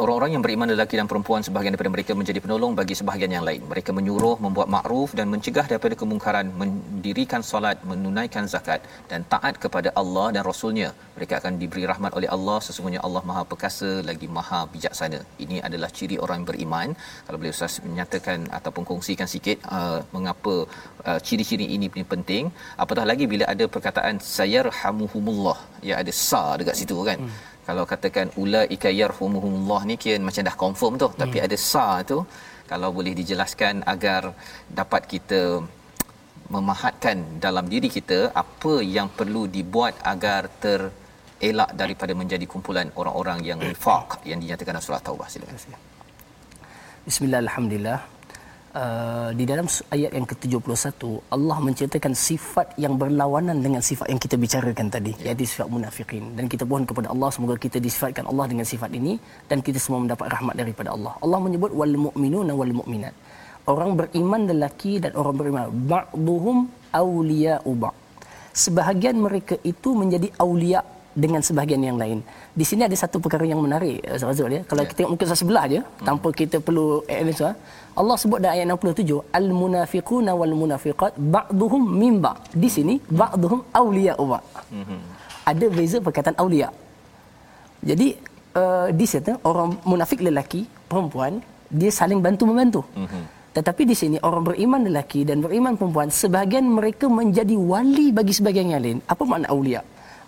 orang-orang yang beriman lelaki dan perempuan sebahagian daripada mereka menjadi penolong bagi sebahagian yang lain. Mereka menyuruh, membuat makruf dan mencegah daripada kemungkaran, mendirikan solat, menunaikan zakat dan taat kepada Allah dan Rasulnya. Mereka akan diberi rahmat oleh Allah. Sesungguhnya Allah Maha Perkasa lagi Maha Bijaksana. Ini adalah ciri orang yang beriman. Kalau boleh Ustaz menyatakan ataupun kongsikan sikit uh, mengapa uh, ciri-ciri ini penting. Apatah lagi bila ada perkataan sayarhamuhumullah. Ya ada sa dekat situ kan. Hmm kalau katakan ulaika yarhumuhumullah ni kira macam dah confirm tu tapi Hmm. ada sa tu kalau boleh dijelaskan agar dapat kita memahatkan dalam diri kita apa yang perlu dibuat agar terelak daripada menjadi kumpulan orang-orang yang nifaq yang dinyatakan dalam surah taubah silakan Bismillah, Alhamdulillah. Uh, di dalam ayat yang ke-71 Allah menceritakan sifat yang berlawanan dengan sifat yang kita bicarakan tadi ya. iaitu sifat munafikin dan kita mohon kepada Allah semoga kita disifatkan Allah dengan sifat ini dan kita semua mendapat rahmat daripada Allah. Allah menyebut wal mu'minuna wal mu'minat. Orang beriman lelaki dan orang beriman ba'dhum awliya'u ba'. Sebahagian mereka itu menjadi aulia dengan sebahagian yang lain. Di sini ada satu perkara yang menarik Ustaz Razul ya. Kalau kita tengok muka sebelah je hmm. tanpa kita perlu analyse Allah sebut dalam ayat 67 al munafiquna wal munafiqat ba'dhum min ba'. Di sini ba'dhum awliya'u ba'. Hmm. Ada beza perkataan aulia. Jadi uh, di sana orang munafik lelaki, perempuan dia saling bantu membantu. Mm-hmm. Tetapi di sini orang beriman lelaki dan beriman perempuan sebahagian mereka menjadi wali bagi sebahagian yang lain. Apa makna aulia?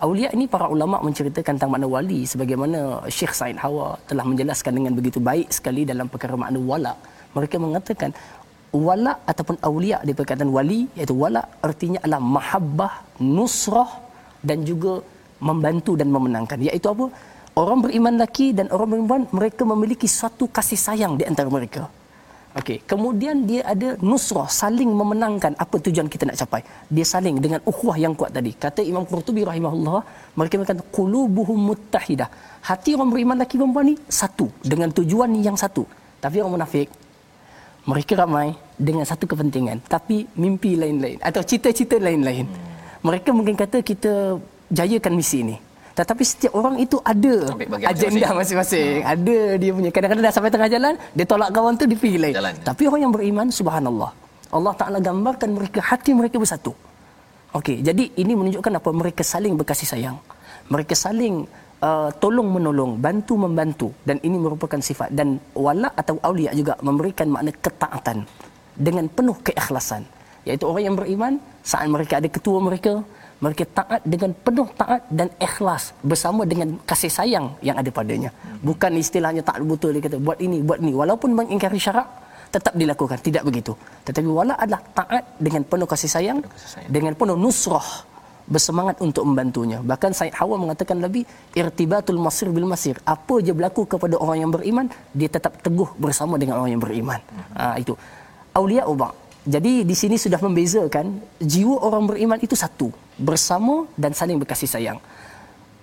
Aulia ini para ulama menceritakan tentang makna wali sebagaimana Syekh Said Hawa telah menjelaskan dengan begitu baik sekali dalam perkara makna wala. Mereka mengatakan wala ataupun aulia di perkataan wali iaitu wala artinya adalah mahabbah, nusrah dan juga membantu dan memenangkan. Iaitu apa? Orang beriman lelaki dan orang beriman mereka memiliki suatu kasih sayang di antara mereka okey kemudian dia ada nusrah saling memenangkan apa tujuan kita nak capai. Dia saling dengan ukhuwah yang kuat tadi. Kata Imam Qurtubi rahimahullah mereka mengatakan qulubuhum muttahidah. Hati orang beriman lelaki perempuan ni satu dengan tujuan yang satu. Tapi orang munafik mereka ramai dengan satu kepentingan tapi mimpi lain-lain atau cita-cita lain-lain. Mereka mungkin kata kita jayakan misi ini tetapi setiap orang itu ada agenda masing-masing. ada dia punya. Kadang-kadang dah sampai tengah jalan dia tolak kawan tu dia pergi lain. Jalan. tapi orang yang beriman subhanallah. Allah Taala gambarkan mereka hati mereka bersatu. Okey jadi ini menunjukkan apa? Mereka saling berkasih sayang. Mereka saling uh, tolong menolong bantu membantu. Dan ini merupakan sifat. Dan wala atau aulia juga memberikan makna ketaatan dengan penuh keikhlasan. Iaitu orang yang beriman saat mereka ada ketua mereka mereka taat dengan penuh taat dan ikhlas bersama dengan kasih sayang yang ada padanya. Bukan istilahnya tak betul dia kata buat ini buat ini walaupun mengingkari syarak tetap dilakukan. Tidak begitu. Tetapi wala adalah taat dengan penuh kasih sayang, kasih sayang. dengan penuh nusrah bersemangat untuk membantunya. Bahkan Said Hawa mengatakan lebih irtibatul masir bil masir. Apa je berlaku kepada orang yang beriman dia tetap teguh bersama dengan orang yang beriman. Ha, itu. Aulia uba jadi di sini sudah membezakan jiwa orang beriman itu satu bersama dan saling berkasih sayang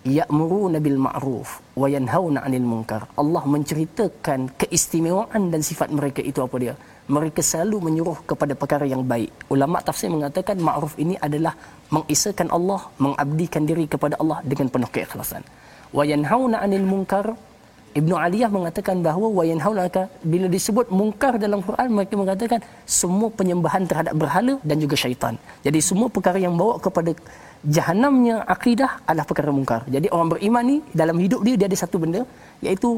ya'muruna bil ma'ruf wa yanhauna 'anil munkar. Allah menceritakan keistimewaan dan sifat mereka itu apa dia? Mereka selalu menyuruh kepada perkara yang baik. Ulama tafsir mengatakan ma'ruf ini adalah mengisahkan Allah, mengabdikan diri kepada Allah dengan penuh keikhlasan. Wa yanhauna 'anil munkar Ibnu Aliyah mengatakan bahawa wayanhaunaka bila disebut mungkar dalam Quran mereka mengatakan semua penyembahan terhadap berhala dan juga syaitan. Jadi semua perkara yang bawa kepada jahanamnya akidah adalah perkara mungkar. Jadi orang beriman ni dalam hidup dia dia ada satu benda iaitu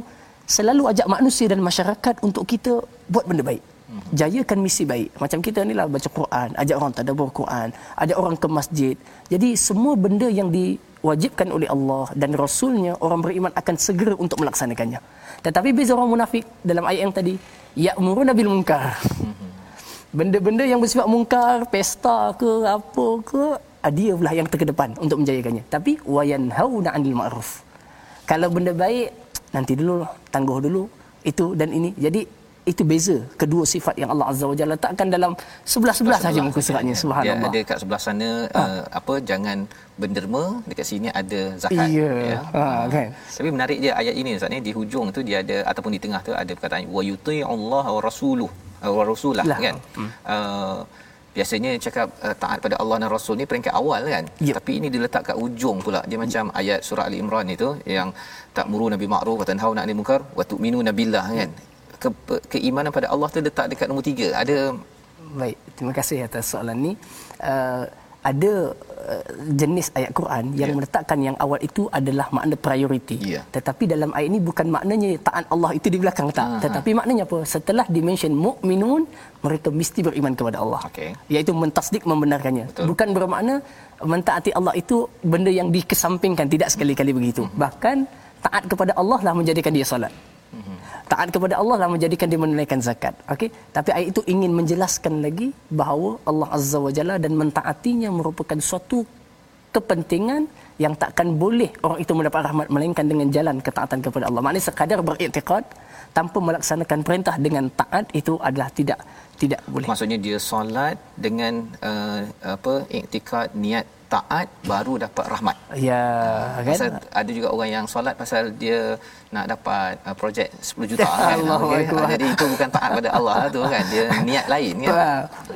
selalu ajak manusia dan masyarakat untuk kita buat benda baik. Jayakan misi baik. Macam kita ni lah baca Quran, ajak orang tadabbur Quran, ajak orang ke masjid. Jadi semua benda yang diwajibkan oleh Allah dan Rasulnya orang beriman akan segera untuk melaksanakannya. Tetapi beza orang munafik dalam ayat yang tadi, ya'muruna bil munkar. <laughs> Benda-benda yang bersifat mungkar, pesta ke apa ke, ah, dia pula yang terkedepan untuk menjayakannya. Tapi wayanhauna 'anil ma'ruf. Kalau benda baik nanti dulu tangguh dulu itu dan ini. Jadi itu beza kedua sifat yang Allah Azza wa Jalla letakkan dalam sebelah-sebelah saja muka suratnya Dia subhanallah. ada kat sebelah sana uh, apa jangan benderma dekat sini ada zakat Iya. ya. Ha, kan? Tapi menarik dia ayat ini Ustaz ni di hujung tu dia ada ataupun di tengah tu ada perkataan wa yuti'ullah wa rasuluh uh, wa rasulah Lah. kan. Uh, biasanya cakap uh, taat pada Allah dan Rasul ni peringkat awal kan. Yep. Tapi ini diletak kat ujung pula. Dia macam ayat surah Ali Imran itu yang tak muru nabi ma'ruf wa tanhauna 'anil munkar wa tu'minuna billah kan. Ke, keimanan pada Allah tu letak dekat nombor tiga. Ada Baik, terima kasih atas soalan ni. Uh, ada uh, jenis ayat Quran yang Ya. meletakkan yang awal itu adalah makna priority. Ya. Tetapi dalam ayat ini bukan maknanya taat Allah itu di belakang tak. Aha. Tetapi maknanya apa? Setelah dimention mukminun, mereka mesti beriman kepada Allah. Okey. Iaitu mentasdik membenarkannya. Betul. Bukan bermakna mentaati Allah itu benda yang dikesampingkan tidak sekali-kali begitu. Mhm. Bahkan taat kepada Allah lah menjadikan dia solat. Taat kepada Allah lah menjadikan dia menunaikan zakat. Okey. Tapi ayat itu ingin menjelaskan lagi bahawa Allah Azza wa Jalla dan mentaatinya merupakan suatu kepentingan yang takkan boleh orang itu mendapat rahmat melainkan dengan jalan ketaatan kepada Allah. Maknanya sekadar beriktikad tanpa melaksanakan perintah dengan taat itu adalah tidak tidak boleh. Maksudnya dia solat dengan uh, apa iktikad niat taat baru dapat rahmat. Ya, Pasal kan? ada juga orang yang solat pasal dia nak dapat uh, projek 10 juta <laughs> kan. Allahu Okey. Akbar. Jadi itu bukan taat pada Allah tu kan. Dia niat lain kan.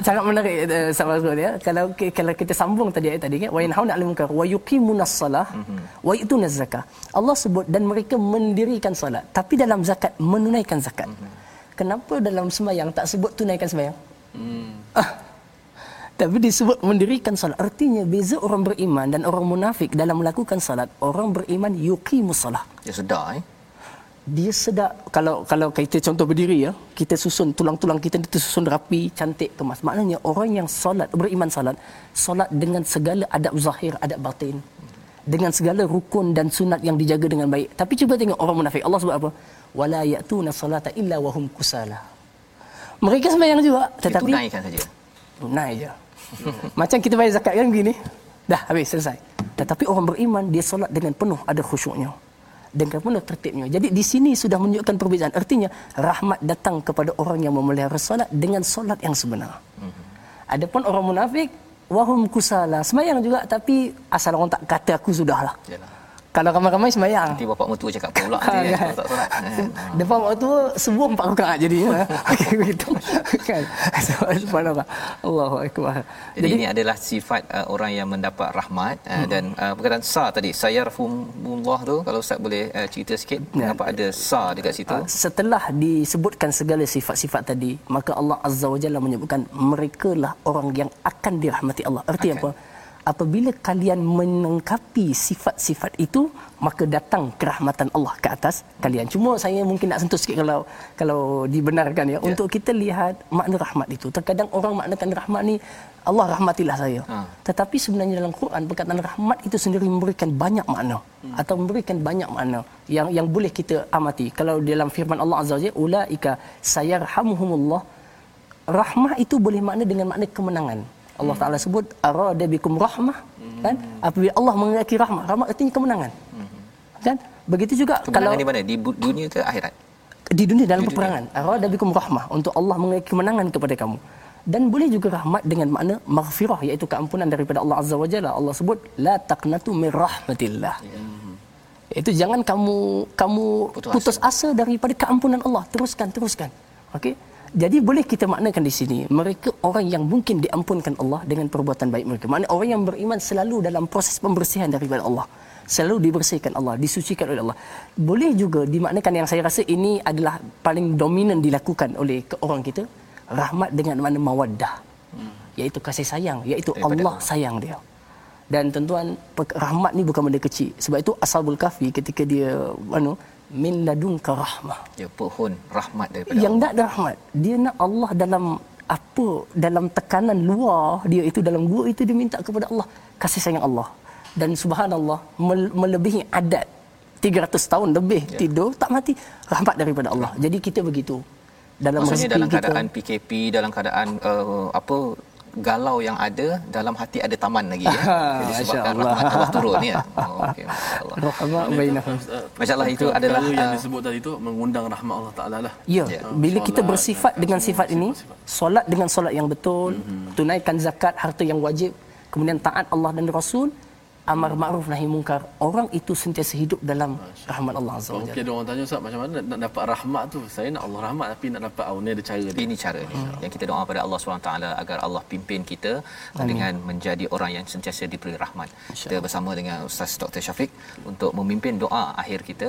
Sangat menarik uh, sahabat ya. Kalau kalau kita sambung tadi ayat tadi kan wa yanhauna 'anil munkar wa yuqimunas salah wa yu'tunaz zakah. Allah sebut dan mereka mendirikan solat tapi dalam zakat menunaikan zakat. Kenapa dalam sembahyang tak sebut tunaikan sembahyang? Ah. Tapi disebut mendirikan salat. Artinya beza orang beriman dan orang munafik dalam melakukan salat. Orang beriman yuqimus salah. Dia sedar eh. dia sedar kalau kalau kita contoh berdiri ya kita susun tulang-tulang kita itu susun rapi cantik kemas maknanya orang yang solat beriman solat solat dengan segala adab zahir adab batin dengan segala rukun dan sunat yang dijaga dengan baik tapi cuba tengok orang munafik Allah sebut apa wala ya'tuna salata illa wahum kusala mereka sembahyang juga tetapi tunaikan saja. tunai je macam kita bayar zakat kan begini. Dah habis selesai. Tetapi orang beriman dia solat dengan penuh ada khusyuknya. Dengan penuh tertibnya. Jadi di sini sudah menunjukkan perbezaan. Artinya rahmat datang kepada orang yang memelihara solat dengan solat yang sebenar. Adapun orang munafik wahum kusala. Sembahyang juga tapi asal orang tak kata aku sudahlah. Yalah. Kalau ramai-ramai sembahyang Nanti bapak mertua cakap pula nanti kan, kan? kalau tak solat. kan. <laughs> Depan waktu tu semua empat rakaat jadi. <laughs> <laughs> Okey begitu. kan. Subhanallah. Allahu akbar. Jadi, ini adalah sifat uh, orang yang mendapat rahmat uh, Hmm. dan uh, perkataan sa tadi sayarfumullah tu kalau ustaz boleh uh, cerita sikit Ya. kenapa ada sa dekat situ Ah, setelah disebutkan segala sifat-sifat tadi maka Allah Azza wa Jalla menyebutkan mereka lah orang yang akan dirahmati Allah arti Akan. apa apabila kalian melengkapi sifat-sifat itu maka datang kerahmatan Allah ke atas kalian cuma saya mungkin nak sentuh sikit kalau kalau dibenarkan ya, untuk kita lihat makna rahmat itu terkadang orang maknakan rahmat ni Allah rahmatilah saya Ha. tetapi sebenarnya dalam Quran perkataan rahmat itu sendiri memberikan banyak makna Hmm. atau memberikan banyak makna yang yang boleh kita amati. Kalau dalam firman Allah Azza wa Jalla ulaika sayarhamuhumullah rahmah itu boleh makna dengan makna kemenangan. Allah Hmm. Taala sebut arada bikum rahmah kan apabila Allah menghendaki rahmah rahmat artinya kemenangan. Kan? Begitu juga kalau Hmm. kemenangan di mana di dunia ke akhirat di dunia dalam Di peperangan arada bikum rahmah untuk Allah menghendaki kemenangan kepada kamu dan boleh juga rahmat dengan makna maghfirah iaitu keampunan daripada Allah Azza wa Jalla Allah sebut la taqnatu min rahmatillah itu jangan kamu kamu Putus putus, asa. daripada keampunan Allah teruskan teruskan okey Jadi boleh kita maknakan di sini mereka orang yang mungkin diampunkan Allah dengan perbuatan baik mereka. Maknanya orang yang beriman selalu dalam proses pembersihan daripada Allah. Selalu dibersihkan Allah, disucikan oleh Allah. Boleh juga dimaknakan yang saya rasa ini adalah paling dominan dilakukan oleh orang kita rahmat dengan makna mawaddah. Iaitu kasih sayang, iaitu Daripada Allah sayang dia. Dan tuan-tuan rahmat ni bukan benda kecil. Sebab itu Ashabul Kahfi ketika dia anu min ladunka rahmah. Ya pohon rahmat daripada yang Allah. nak ada rahmat dia nak Allah dalam apa dalam tekanan luar dia itu dalam gua itu dia minta kepada Allah kasih sayang Allah. Dan subhanallah mel- melebihi adat 300 tahun lebih Ya. tidur tak mati rahmat daripada Allah. Jadi kita begitu. Dalam Maksudnya dalam kita. keadaan PKP, dalam keadaan uh, apa galau yang ada dalam hati ada taman lagi ya. <laughs> Jadi Masya sebabkan Allah. rahmat Allah turun ya. <laughs> Oh, okey masya-Allah. rahmat bainahum Masya Allah, itu adalah, yang uh, disebut tadi itu mengundang rahmat Allah Taala lah. Ya, Ya. bila kita Solat, bersifat dengan sifat ini, solat dengan solat yang betul, tunaikan zakat harta yang wajib, kemudian taat Allah dan Rasul, amar ma'ruf nahi mungkar. Orang itu sentiasa hidup dalam rahmat Allah Azza wa Mungkin Jalla. ada orang tanya Ustaz macam mana nak, nak dapat rahmat tu? Saya nak Allah rahmat tapi nak dapat oh, ni ada cara dia. Ini cara ni yang kita doa pada Allah SWT agar Allah pimpin kita dengan menjadi orang yang sentiasa diberi rahmat. Kita bersama dengan Ustaz Dr. Syafiq untuk memimpin doa akhir kita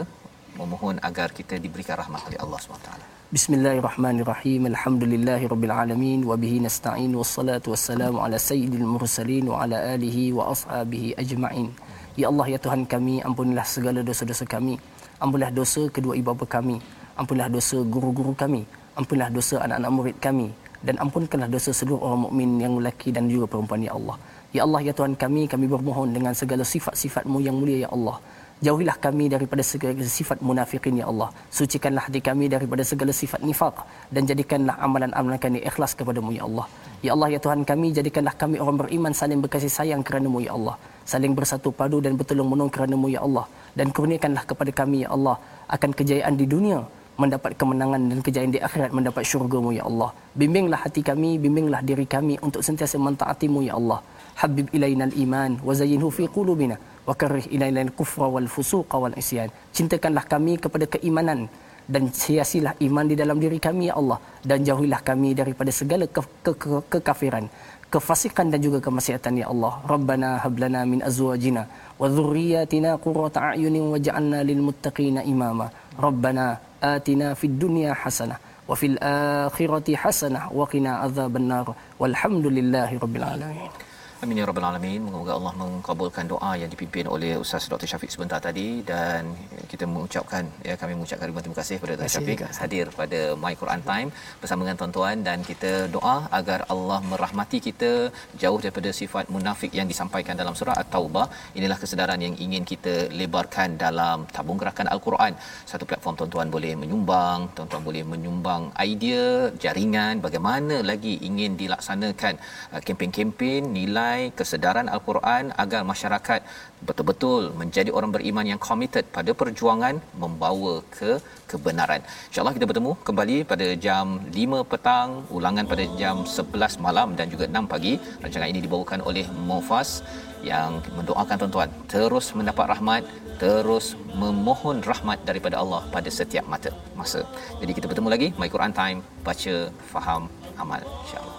memohon agar kita diberikan rahmat oleh Allah SWT. Bismillahirrahmanirrahim. Alhamdulillahirabbil alamin wa bihi nasta'in wassalatu wassalamu ala sayyidil mursalin wa ala alihi wa ashabihi ajma'in. Ya Allah ya Tuhan kami, ampunilah segala dosa-dosa kami. Ampunilah dosa kedua ibu bapa kami. Ampunilah dosa guru-guru kami. Ampunilah dosa anak-anak murid kami dan ampunkanlah dosa seluruh orang mukmin yang lelaki dan juga perempuan ya Allah. Ya Allah ya Tuhan kami, kami bermohon dengan segala sifat-sifat-Mu yang mulia ya Allah. Jauhilah kami daripada segala sifat munafikin ya Allah. Sucikanlah hati kami daripada segala sifat nifaq dan jadikanlah amalan-amalan kami ikhlas kepadamu ya Allah. Ya Allah ya Tuhan kami jadikanlah kami orang beriman saling berkasih sayang kerana-Mu ya Allah. Saling bersatu padu dan bertolong menolong kerana-Mu ya Allah. Dan kurniakanlah kepada kami ya Allah akan kejayaan di dunia mendapat kemenangan dan kejayaan di akhirat mendapat syurga-Mu ya Allah. Bimbinglah hati kami, bimbinglah diri kami untuk sentiasa mentaati-Mu ya Allah. Habib ilaina al-iman wa zayyinhu fi qulubina wa karrih ilaina al-kufra wal fusuqa wal isyan. Cintakanlah kami kepada keimanan dan hiasilah iman di dalam diri kami ya Allah dan jauhilah kami daripada segala ke- ke- ke- kekafiran kefasikan dan juga kemaksiatan ya Allah. Rabbana hablana min azwajina wa dhurriyyatina qurrata a'yunin waj'alna lil muttaqina imama. Rabbana atina fid dunya hasanah wa fil akhirati hasanah wa qina adzabannar. Walhamdulillahi rabbil alamin. Amin ya rabbal alamin. Moga Allah mengabulkan doa yang dipimpin oleh Ustaz Dr. Syafiq sebentar tadi dan kita mengucapkan ya kami mengucapkan ribuan terima kasih kepada Dr. Syafiq hadir pada My Quran Time bersama dengan tuan-tuan dan kita doa agar Allah merahmati kita jauh daripada sifat munafik yang disampaikan dalam surah At-Taubah. Inilah kesedaran yang ingin kita lebarkan dalam tabung gerakan Al-Quran. Satu platform tuan-tuan boleh menyumbang, tuan-tuan boleh menyumbang idea, jaringan bagaimana lagi ingin dilaksanakan uh, kempen-kempen nilai kesedaran Al-Quran agar masyarakat betul-betul menjadi orang beriman yang committed pada perjuangan membawa ke kebenaran. InsyaAllah kita bertemu kembali pada jam 5 petang, ulangan pada jam 11 malam dan juga 6 pagi. Rancangan ini dibawakan oleh Mofas yang mendoakan tuan-tuan terus mendapat rahmat, terus memohon rahmat daripada Allah pada setiap mata masa. Jadi kita bertemu lagi My Quran Time, baca, faham, amal insya-Allah.